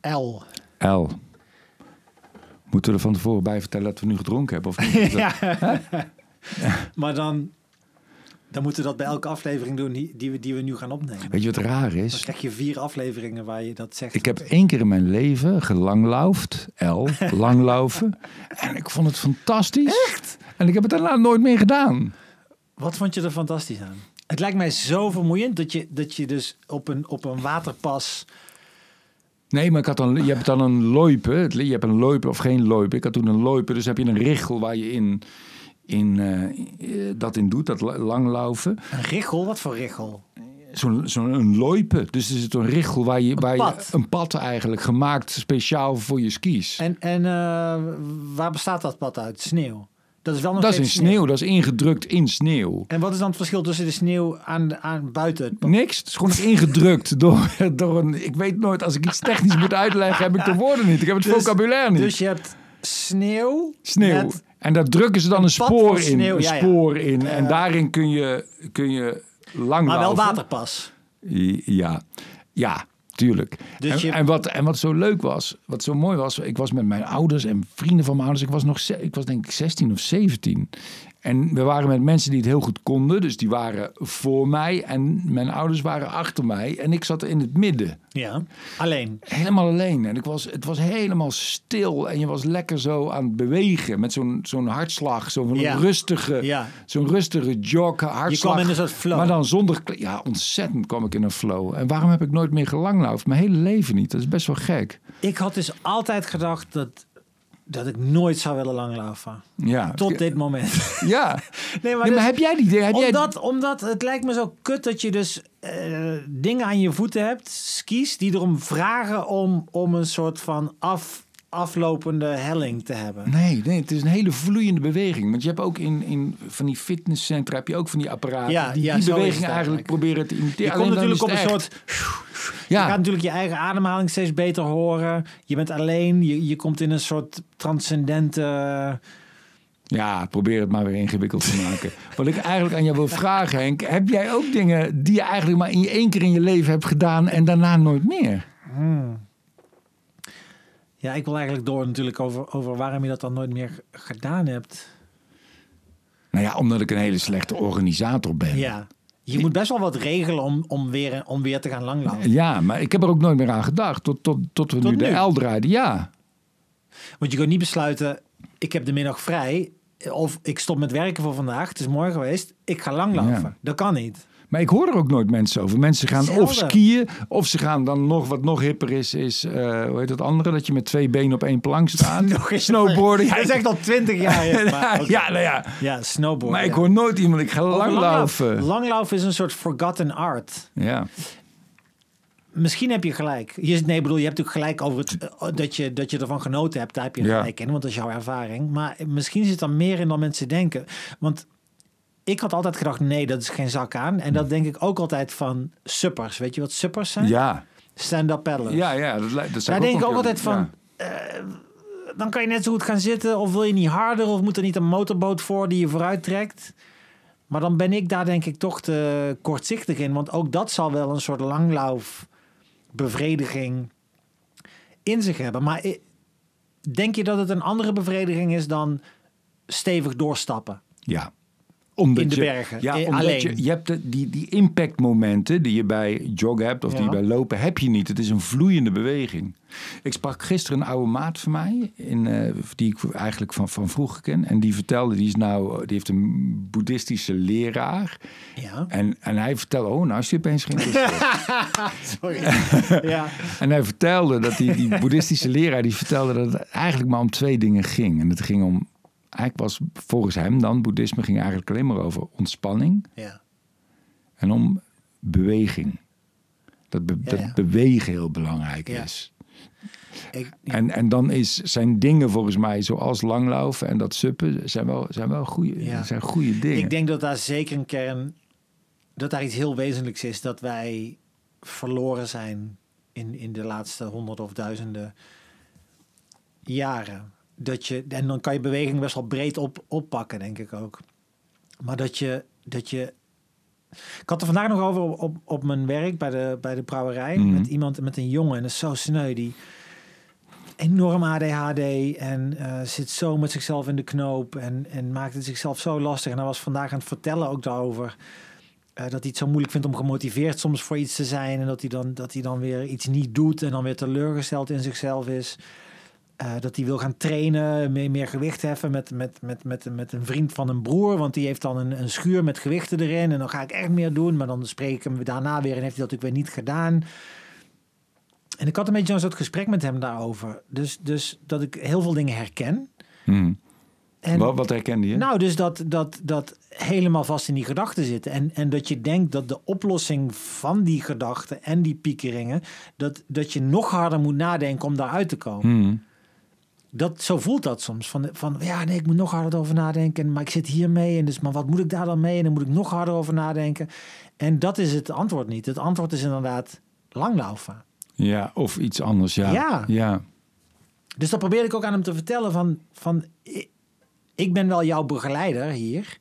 L. L. Moeten we er van tevoren bij vertellen dat we nu gedronken hebben? Of niet? ja. Maar dan, dan moeten we dat bij elke aflevering doen die, die, we, die we nu gaan opnemen. Weet je wat raar Dan is? krijg je vier afleveringen waar je dat zegt. Ik heb één keer in mijn leven gelanglaufd. L. Langlaufen. En ik vond het fantastisch. Echt? En ik heb het daarna nooit meer gedaan. Wat vond je er fantastisch aan? Het lijkt mij zo vermoeiend dat je, dat je dus op een, op een waterpas... Nee, maar ik had dan, je hebt dan een loipe. Het- Je hebt een loipe of geen loipe. Ik had toen een loipe, dus heb je een richel waar je in, in, eh, eh, dat in doet, dat la- langlaufen. Een richel? Wat voor richel? Zo'n zo'n een loipe. Dus er zit een richel waar je, waar pad. je een pad eigenlijk gemaakt speciaal voor je skis. En, en eh, waar bestaat dat pad uit? Sneeuw? Dat is wel nog dat is in sneeuw, dat is ingedrukt in sneeuw. En wat is dan het verschil tussen de sneeuw aan, aan buiten? Niks, het is gewoon ingedrukt door, door een... Ik weet nooit, als ik iets technisch moet uitleggen, heb ik de woorden niet. Ik heb het Dus- vocabulaire niet. Dus je hebt sneeuw. Sneeuw. met- En daar drukken ze dan Een spoor in. sneeuw, Een ja, ja. spoor in. En Ja. daarin kun je, kun je lang maar wel waterpas. Ja, ja, tuurlijk. Dus en, je- en, wat, en wat zo leuk was, wat zo mooi was, ik was met mijn ouders en vrienden van mijn ouders. Ik was nog, ik was denk ik 16 of 17. En we waren met mensen die het heel goed konden. Dus die waren voor mij en mijn ouders waren achter mij. En ik zat in het midden. Ja. Alleen. Helemaal alleen. En ik was, het was helemaal stil. En je was lekker zo aan het bewegen. Met zo'n zo'n hartslag. Zo'n Ja. rustige, Ja. zo'n rustige jog, hartslag. Je kwam in een soort flow. Maar dan zonder... Ja, ontzettend kwam ik in een flow. En waarom heb ik nooit meer gelanglaufd? Mijn hele leven niet. Dat is best wel gek. Ik had dus altijd gedacht dat, dat ik nooit zou willen langlaufen. Ja. Tot dit moment. Ja. Nee, Nee, maar dus- heb jij die dingen? Heb jij... omdat, omdat het lijkt me zo kut dat je dus eh, dingen aan je voeten hebt, skis, die erom vragen om, om een soort van af, aflopende helling te hebben. Nee, nee, het is een hele vloeiende beweging. Want je hebt ook in, in van die fitnesscentra heb je ook van die apparaten Ja, die ja, die beweging eigenlijk proberen te imiteren. Je komt natuurlijk op een echt. soort... Je Ja, gaat natuurlijk je eigen ademhaling steeds beter horen. Je bent alleen. Je, je komt in een soort transcendente... Ja, probeer het maar weer ingewikkeld te maken. Wat ik eigenlijk aan jou wil vragen, Henk. Heb jij ook dingen die je eigenlijk maar in je één keer in je leven hebt gedaan en daarna nooit meer? Ja, ik wil eigenlijk door natuurlijk over, over waarom je dat dan nooit meer gedaan hebt. Nou ja, omdat ik een hele slechte organisator ben. Ja. Je moet best wel wat regelen om, om, weer, om weer te gaan langlaufen. Ja, maar ik heb er ook nooit meer aan gedacht. Tot, tot, tot we Tot nu de? L draaiden. Ja. Want je kunt niet besluiten, ik heb de middag vrij. Of ik stop met werken voor vandaag. Het is mooi geweest. Ik ga langlaufen. Ja. Dat kan niet. Maar ik hoor er ook nooit mensen over. Mensen gaan of skiën, of ze gaan dan nog, wat nog hipper is, is, eh, hoe heet dat andere? Dat je met twee benen op één plank staat. Nog eens- Snowboarden. Ja, Dat is echt al twintig jaar. Ja, maar, ja, nou ja. ja snowboarden. Maar ik ja. hoor nooit iemand, ik ga langlaufen. Langlaufen is een soort forgotten art. Ja. Misschien heb je gelijk. Je, nee, bedoel, je hebt natuurlijk gelijk over het, eh, dat, je, dat je ervan genoten hebt. Daar heb je Ja. gelijk in, want dat is jouw ervaring. Maar misschien zit er meer in dan mensen denken. Want ik had altijd gedacht, nee, dat is geen zak aan. En dat denk ik ook altijd van suppers. Weet je wat suppers zijn? Ja. Stand-up paddlers. Ja, ja. Dat, dat Daar denk ik ook altijd van, ja. dan kan je net zo goed gaan zitten. Of wil je niet harder? Of moet er niet een motorboot voor die je vooruit trekt? Maar dan ben ik daar denk ik toch te kortzichtig in. Want ook dat zal wel een soort langlauf bevrediging in zich hebben. Maar denk je dat het een andere bevrediging is dan stevig doorstappen? Ja. Omdat In de je, bergen, Ja, eh, omdat alleen. je, je hebt de, die, die impactmomenten die je bij joggen hebt of die Ja. je bij lopen, heb je niet. Het is een vloeiende beweging. Ik sprak gisteren een oude maat van mij, in, eh, die ik eigenlijk van, van vroeger ken. En die vertelde, die, is nou, die heeft een boeddhistische leraar. Ja. En, en hij vertelde, oh nou is hij opeens geïnteresseerd. Sorry. ja. En hij vertelde dat die, die boeddhistische leraar die vertelde dat het eigenlijk maar om twee dingen ging. En het ging om, eigenlijk was volgens hem dan, boeddhisme ging eigenlijk alleen maar over ontspanning ja. en om beweging. Dat, be- Ja, dat bewegen heel belangrijk is. Ik, En, en dan is, zijn dingen volgens mij zoals langlaufen en dat suppen zijn wel, zijn wel goede, zijn goede dingen. Ik denk dat daar zeker een kern, dat daar iets heel wezenlijks is, dat wij verloren zijn in, in de laatste honderd of duizenden jaren. Dat je, en dan kan je beweging best wel breed op, oppakken, denk ik ook. Maar dat je, dat je. Ik had er vandaag nog over op, op, op mijn werk bij de, bij de brouwerij. Mhm. Met iemand, met een jongen. En dat is zo sneu. Die, enorm ADHD en eh, zit zo met zichzelf in de knoop en, en maakt het zichzelf zo lastig. En hij was vandaag aan het vertellen ook daarover. eh, dat hij het zo moeilijk vindt om gemotiveerd soms voor iets te zijn. En dat hij, dan, dat hij dan weer iets niet doet en dan weer teleurgesteld in zichzelf is. Eh, dat hij wil gaan trainen, meer, meer gewicht heffen met, met, met, met, met een vriend van een broer. Want die heeft dan een, een schuur met gewichten erin. En dan ga ik echt meer doen. Maar dan spreek ik hem daarna weer en heeft hij dat natuurlijk weer niet gedaan. En ik had een beetje een soort gesprek met hem daarover. Dus, dus dat ik heel veel dingen herken. Hmm. En, wat, wat herkende je? nou, dus dat, dat, dat helemaal vast in die gedachten zitten. En, en dat je denkt dat de oplossing van die gedachten en die piekeringen... Dat, dat je nog harder moet nadenken om daaruit te komen. Hmm. Dat, zo voelt dat soms. Van, van ja, nee, ik moet nog harder over nadenken. Maar ik zit hiermee. En dus, maar wat moet ik daar dan mee? En dan moet ik nog harder over nadenken. En dat is het antwoord niet. Het antwoord is inderdaad langlaufen. Ja, of iets anders, ja. Ja. ja. Dus dat probeerde ik ook aan hem te vertellen. Van, van ik- ben wel jouw begeleider hier.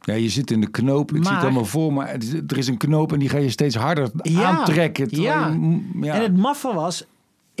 Ja, je zit in de knoop. Ik zie Maar- het allemaal voor, maar er is een knoop en die ga je steeds harder Ja, aantrekken. ja. ja. En het maffe was,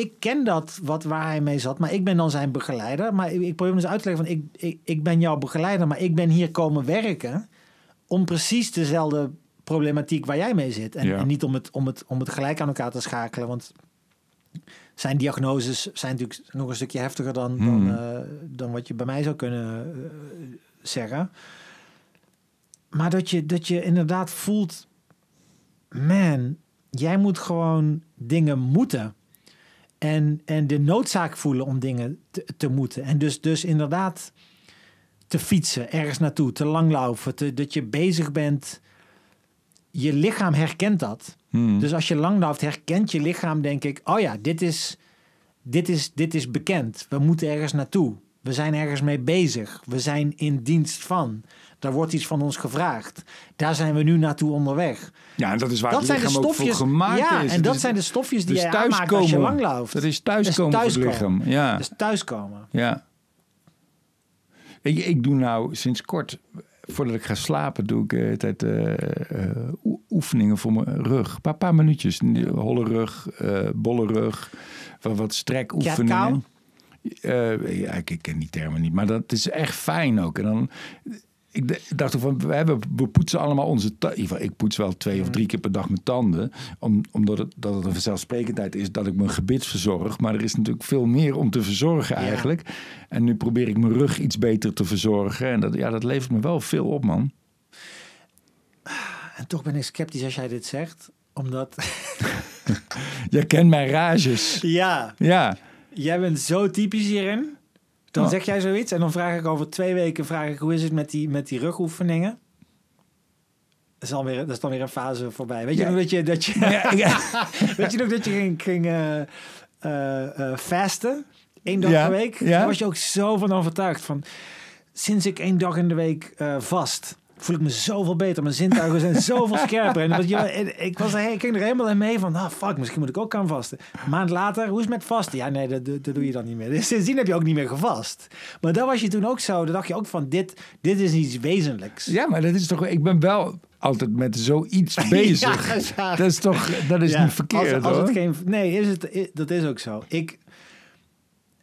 ik ken dat wat, waar hij mee zat, maar ik ben dan zijn begeleider. Maar ik, ik probeer hem dus uit te leggen van, ik, ik, ik ben jouw begeleider, maar ik ben hier komen werken om precies dezelfde problematiek waar jij mee zit. En, Ja. en niet om het, om, het, om het gelijk aan elkaar te schakelen, want zijn diagnoses zijn natuurlijk nog een stukje heftiger dan, dan, Hmm. eh, dan wat je bij mij zou kunnen eh, zeggen. Maar dat je, dat je inderdaad voelt, man, jij moet gewoon dingen moeten. En, en de noodzaak voelen om dingen te, te moeten. En dus, dus inderdaad te fietsen, ergens naartoe, te langlopen. Te, dat je bezig bent. Je lichaam herkent dat. Hmm. Dus als je langloopt, herkent je lichaam, denk ik... oh ja, dit is, dit, is, dit is bekend. We moeten ergens naartoe. We zijn ergens mee bezig. We zijn in dienst van. Daar wordt iets van ons gevraagd. Daar zijn we nu naartoe onderweg. ja, en dat is waar dat het zijn de lichaam ook stofjes. voor gemaakt ja, is. en dat is- zijn de stofjes die dus je aanmaakt als je langloopt. Dat is thuiskomen voor het lichaam. Ja. Dus thuiskomen. Ja. Ik, ik doe nou sinds kort, voordat ik ga slapen, doe ik eh, altijd eh, eh, oe- oefeningen voor mijn rug. Een paar, paar minuutjes. Holle rug, eh bolle rug, wat, wat strekoefeningen. Ja, ik, ik ken die termen niet, maar dat is echt fijn ook. En dan, ik dacht ook van, we, hebben, we poetsen allemaal onze tanden. Ik poets wel twee of drie keer per dag mijn tanden. Om, omdat het, dat het een vanzelfsprekendheid is dat ik mijn gebit verzorg. Maar er is natuurlijk veel meer om te verzorgen Ja. eigenlijk. En nu probeer ik mijn rug iets beter te verzorgen. En dat, ja, dat levert me wel veel op, man. En toch ben ik sceptisch als jij dit zegt. Omdat... Jij kent mijn rages. ja, Ja, jij bent zo typisch hierin. Dan Oh. zeg jij zoiets en dan vraag ik over twee weken... Vraag ik, hoe is het met die, met die rugoefeningen? Dat is, alweer, dat is dan weer een fase voorbij. Weet je nog dat je... Dat je Ja, ja. Weet je nog dat je ging, ging eh, eh, fasten? Eén dag Ja, per week? ja. Daar was je ook zo van overtuigd. Van, sinds ik één dag in de week vast... voel ik me zoveel beter. Mijn zintuigen zijn zoveel scherper. En je, ik, was er, ik ging er helemaal in mee van... Ah, fuck, misschien moet ik ook gaan vasten. Een maand later, hoe is het met vasten? Ja, nee, dat, dat dat doe je dan niet meer. Dus sindsdien heb je ook niet meer gevast. Maar daar was je toen ook zo. Dan dacht je ook van, dit, dit is iets wezenlijks. ja, maar dat is toch... Ik ben wel altijd met zoiets bezig. Ja, Dat is toch... Dat is Ja, niet verkeerd, als, als hoor. het geen, nee, is het, dat is ook zo. Ik,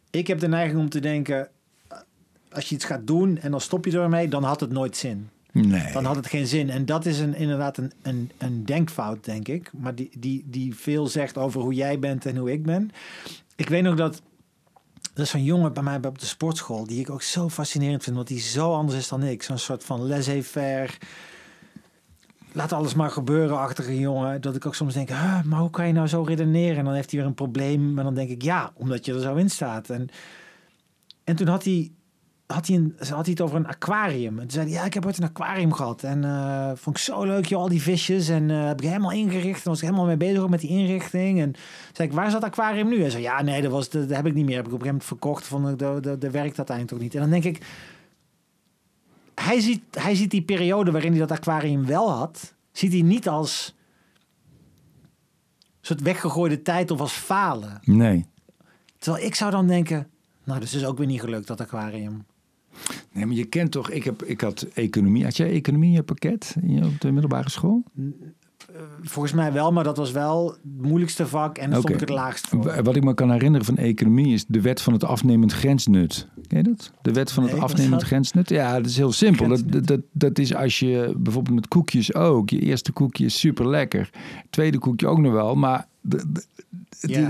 ik heb de neiging om te denken... eh, als je iets gaat doen en dan stop je ermee... dan had het nooit zin. Nee. Dan had het geen zin. En dat is een, inderdaad een, een, een denkfout, denk ik. Maar die, die, die veel zegt over hoe jij bent en hoe ik ben. Ik weet nog dat... Er is zo'n jongen bij mij op de sportschool... die ik ook zo fascinerend vind... want die zo anders is dan ik. Zo'n soort van laissez-faire... Laat alles maar gebeuren, achtige jongen. Dat ik ook soms denk, "Huh, maar hoe kan je nou zo redeneren? En dan heeft hij weer een probleem. Maar dan denk ik, ja, omdat je er zo in staat. En, en toen had hij, had, hij een, had hij het over een aquarium. En toen zei hij, ja, ik heb ooit een aquarium gehad. En eh, vond ik zo leuk, joh, al die visjes. En eh, heb ik helemaal ingericht. En was ik helemaal mee bezig met die inrichting. En zei ik, waar is dat aquarium nu? Hij zei, ja, nee, dat, was, dat, dat heb ik niet meer. Heb ik op een gegeven moment verkocht. Vond ik, dat, dat, dat werkt uiteindelijk toch niet. En dan denk ik, hij ziet, hij ziet die periode waarin hij dat aquarium wel had, ziet hij niet als soort weggegooide tijd of als falen. Nee. Terwijl ik zou dan denken, nou, dat is dus ook weer niet gelukt, dat aquarium. Nee, maar je kent toch... Ik, heb, ik had economie. Had jij economie in je pakket in je, op de middelbare school? volgens mij wel, maar dat was wel het moeilijkste vak en daar stond ik het laagst voor. Wa- Wat ik me kan herinneren van economie is de wet van het afnemend grensnut. Ken je dat? De wet van Nee, het afnemend dat? grensnut. Ja, dat is heel simpel. Dat, dat, dat is als je bijvoorbeeld met koekjes ook. Je eerste koekje is super lekker. Tweede koekje ook nog wel. Maar de, de-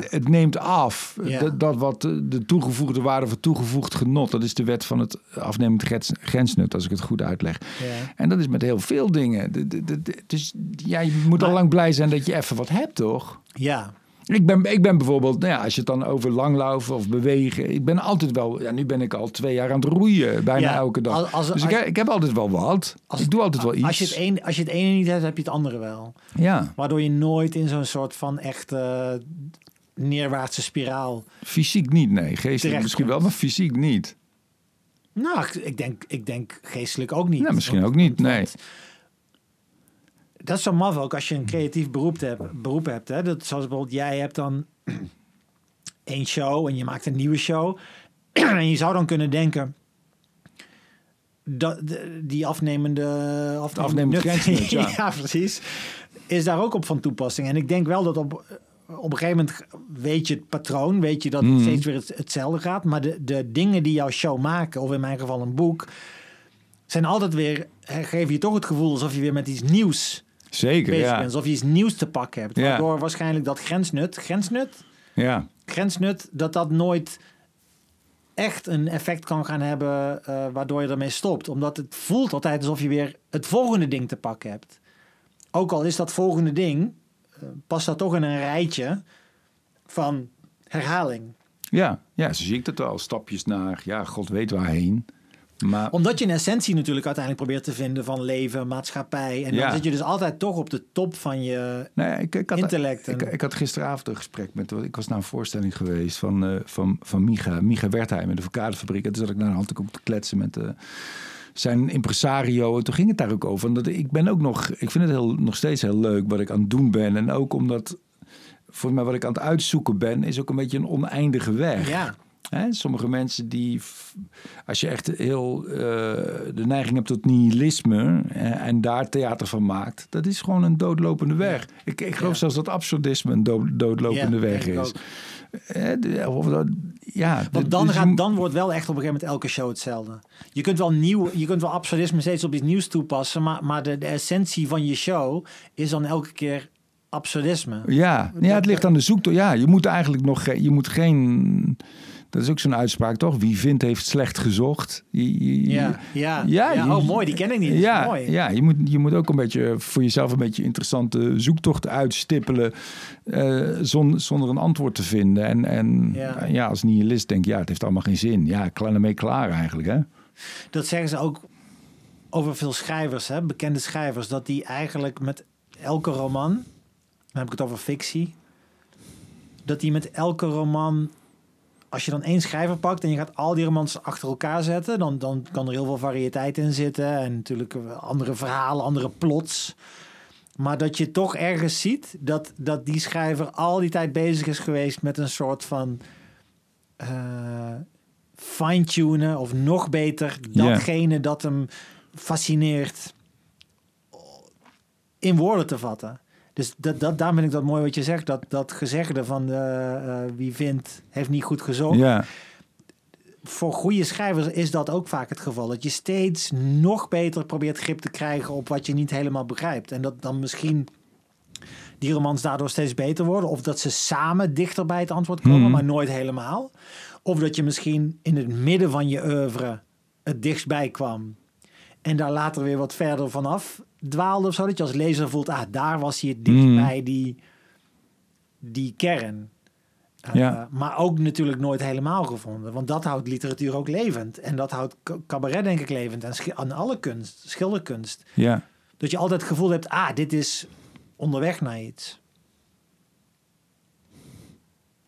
het, neemt af. Dat, dat wat de, de toegevoegde waarde van toegevoegd genot. Dat is de wet van het afnemend grens, grensnut. Als ik het goed uitleg. Ja. En dat is met heel veel dingen. De- Dus ja, je moet al lang blij zijn dat je even wat hebt, toch? ja, Ik ben, ik ben bijvoorbeeld, nou ja, als je het dan over langlaufen of bewegen. Ik ben altijd wel, ja, nu ben ik al twee jaar aan het roeien, bijna Ja, elke dag. als- als- dus als- ik, ik heb altijd wel wat. Als- ik doe altijd wel iets. als je, het een, als je het ene niet hebt, heb je het andere wel. Ja, Waardoor je nooit in zo'n soort van echte neerwaartse spiraal. fysiek niet, nee. Geestelijk misschien wel, maar fysiek niet. Nou, ik- denk, ik denk geestelijk ook niet. Nou, misschien ook niet, nee. want Dat is zo maf ook als je een creatief beroep hebt. Beroep hebt hè? Dat, zoals bijvoorbeeld jij hebt dan één show en je maakt een nieuwe show. en je zou dan kunnen denken... Dat, die afnemende... afnemende afnemend nut- grensnut, ja. ja, precies. Is daar ook op van toepassing. En ik denk wel dat op, op een gegeven moment weet je het patroon. Weet je dat het Mhm. steeds weer het, hetzelfde gaat. Maar de, de dingen die jouw show maken, of in mijn geval een boek... zijn altijd weer... geven je toch het gevoel alsof je weer met iets nieuws Zeker, bezig ja. bent. Alsof je iets nieuws te pakken hebt. Ja. Waardoor waarschijnlijk dat grensnut... Grensnut? ja. grensnut, dat dat nooit echt een effect kan gaan hebben eh, waardoor je ermee stopt. Omdat het voelt altijd alsof je weer het volgende ding te pakken hebt. Ook al is dat volgende ding, eh, past dat toch in een rijtje van herhaling. Ja, ja, zo zie ik dat wel. Stapjes naar, ja, god weet waarheen. Maar Omdat je een essentie natuurlijk uiteindelijk probeert te vinden van leven, maatschappij. En dan Ja. zit je dus altijd toch op de top van je... Nou ik, ik, had, Intellect en- Ik, ik had gisteravond een gesprek met... Ik was naar een voorstelling geweest van, eh, van, van Micha, Micha Wertheim in de Verkadefabriek. En toen zat ik naar de hand te kletsen met eh, zijn impresario. En toen ging het daar ook over. En dat, ik ben ook nog... Ik vind het heel, nog steeds heel leuk wat ik aan het doen ben. En ook omdat... Volgens mij wat ik aan het uitzoeken ben... is ook een beetje een oneindige weg. Ja, Hè, sommige mensen die, als je echt heel eh, de neiging hebt tot nihilisme eh, en daar theater van maakt, dat is gewoon een doodlopende weg. Ik, ik geloof Ja. zelfs dat absurdisme een dood, doodlopende Ja, weg is. Eh, ja, Want dan, dus gaat, dan wordt wel echt op een gegeven moment elke show hetzelfde. Je kunt wel nieuw, je kunt wel absurdisme steeds op iets nieuws toepassen, maar, maar de, de essentie van je show is dan elke keer absurdisme. Ja, ja, het ligt aan de zoektocht. Ja, je moet eigenlijk nog je moet geen. Dat is ook zo'n uitspraak, toch? Wie vindt heeft slecht gezocht. Ja, ja, Ja, oh mooi, die ken ik niet. Ja, mooi. ja je, moet, je moet ook een beetje voor jezelf een beetje interessante zoektochten uitstippelen. eh, zon- zonder een antwoord te vinden. En, en Ja. ja. als nihilist denk je, ja, het heeft allemaal geen zin. Ja, klaar ermee klaar eigenlijk, hè? Dat zeggen ze ook over veel schrijvers, hè, bekende schrijvers, dat die eigenlijk met elke roman, dan heb ik het over fictie, dat die met elke roman, als je dan één schrijver pakt en je gaat al die romans achter elkaar zetten, dan, dan kan er heel veel variëteit in zitten en natuurlijk andere verhalen, andere plots. Maar dat je toch ergens ziet dat, dat die schrijver al die tijd bezig is geweest met een soort van eh, fine-tunen of nog beter datgene dat hem fascineert in woorden te vatten. Dus dat, dat, daar vind ik dat mooi wat je zegt. Dat, dat gezegde van eh, eh, wie vindt, heeft niet goed gezocht. Ja, Voor goede schrijvers is dat ook vaak het geval. Dat je steeds nog beter probeert grip te krijgen op wat je niet helemaal begrijpt. En dat dan misschien die romans daardoor steeds beter worden. Of dat ze samen dichter bij het antwoord komen, Mhm. maar nooit helemaal. Of dat je misschien in het midden van je oeuvre het dichtstbij kwam. En daar later weer wat verder vanaf dwaalde of zo. Dat je als lezer voelt, ah, daar was hij het dichtst Mhm. bij die, die kern. Eh, Ja. Maar ook natuurlijk nooit helemaal gevonden. Want dat houdt literatuur ook levend. En dat houdt ca- cabaret denk ik levend. En aan alle kunst, schilderkunst. ja. Dat je altijd het gevoel hebt, ah, dit is onderweg naar iets.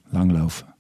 Langlopen.